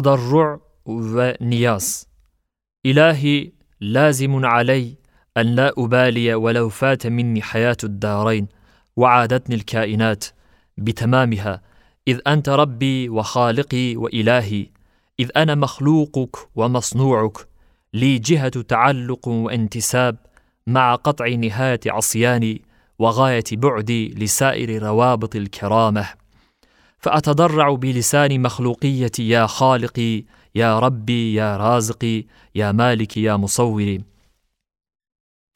تضرع ونياز إلهي لازم علي أن لا أبالي ولو فات مني حياة الدارين وعادتني الكائنات بتمامها. إذ أنت ربي وخالقي وإلهي. إذ أنا مخلوقك ومصنوعك. لي جهة تعلق وانتساب مع قطع نهاية عصياني وغاية بعدي لسائر روابط الكرامة. فأتضرع بلسان مخلوقيتي يا خالقي يا ربي يا رازقي يا مالك يا مصوري.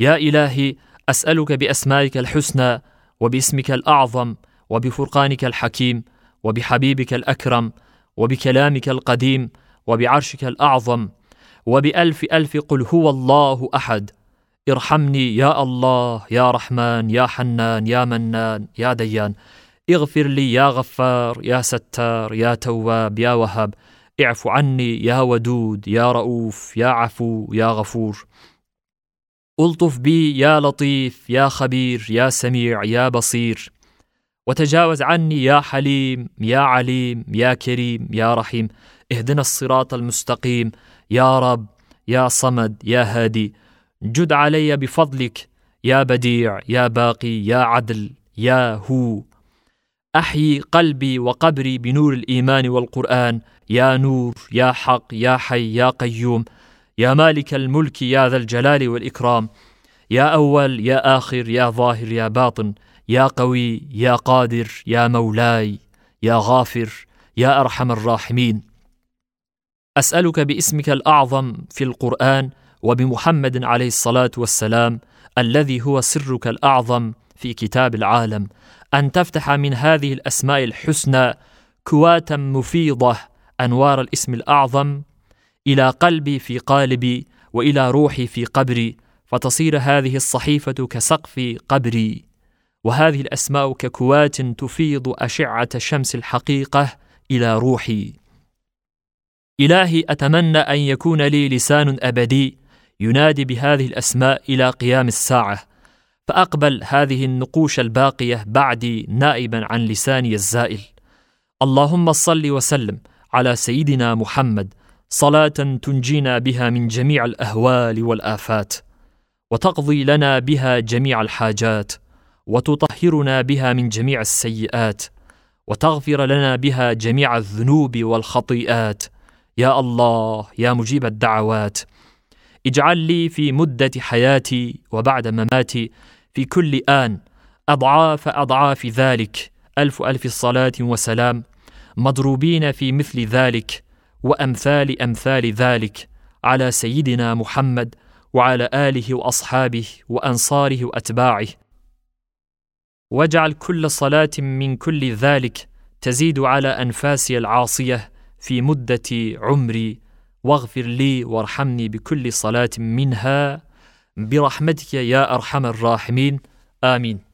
يا إلهي أسألك بأسمائك الحسنى وباسمك الأعظم وبفرقانك الحكيم وبحبيبك الأكرم وبكلامك القديم وبعرشك الأعظم وبألف ألف قل هو الله أحد. ارحمني يا الله يا رحمن يا حنان يا منان يا ديان. اغفر لي يا غفار يا ستار يا تواب يا وهاب. اعف عني يا ودود يا رؤوف يا عفو يا غفور. ألطف بي يا لطيف يا خبير يا سميع يا بصير. وتجاوز عني يا حليم يا عليم يا كريم يا رحيم. اهدنا الصراط المستقيم. يا رب يا صمد يا هادي. جد علي بفضلك يا بديع يا باقي يا عدل يا هو. أحيي قلبي وقبري بنور الإيمان والقرآن. يا نور يا حق يا حي يا قيوم. يا مالك الملك يا ذا الجلال والإكرام. يا أول يا آخر يا ظاهر يا باطن. يا قوي يا قادر يا مولاي. يا غافر يا أرحم الراحمين. أسألك باسمك الأعظم في القرآن وبمحمد عليه الصلاة والسلام الذي هو سرك الأعظم في كتاب العالم. أن تفتح من هذه الأسماء الحسنى كواتا مفيضة أنوار الإسم الأعظم إلى قلبي في قالبي وإلى روحي في قبري فتصير هذه الصحيفة كسقف قبري. وهذه الأسماء ككوات تفيض أشعة شمس الحقيقة إلى روحي. إلهي أتمنى أن يكون لي لسان أبدي ينادي بهذه الأسماء إلى قيام الساعة. فأقبل هذه النقوش الباقية بعدي نائبا عن لساني الزائل. اللهم صل وسلم على سيدنا محمد صلاة تنجينا بها من جميع الأهوال والآفات وتقضي لنا بها جميع الحاجات وتطهرنا بها من جميع السيئات وتغفر لنا بها جميع الذنوب والخطيئات. يا الله يا مجيب الدعوات. اجعل لي في مدة حياتي وبعد مماتي في كل آن. أضعاف أضعاف ذلك. ألف ألف صلاه وسلام مضروبين في مثل ذلك. وأمثال أمثال ذلك. على سيدنا محمد وعلى آله وأصحابه وأنصاره وأتباعه. واجعل كل صلاة من كل ذلك تزيد على أنفاسي العاصية في مدة عمري. واغفر لي وارحمني بكل صلاة منها. برحمتك يا أرحم الراحمين. آمين.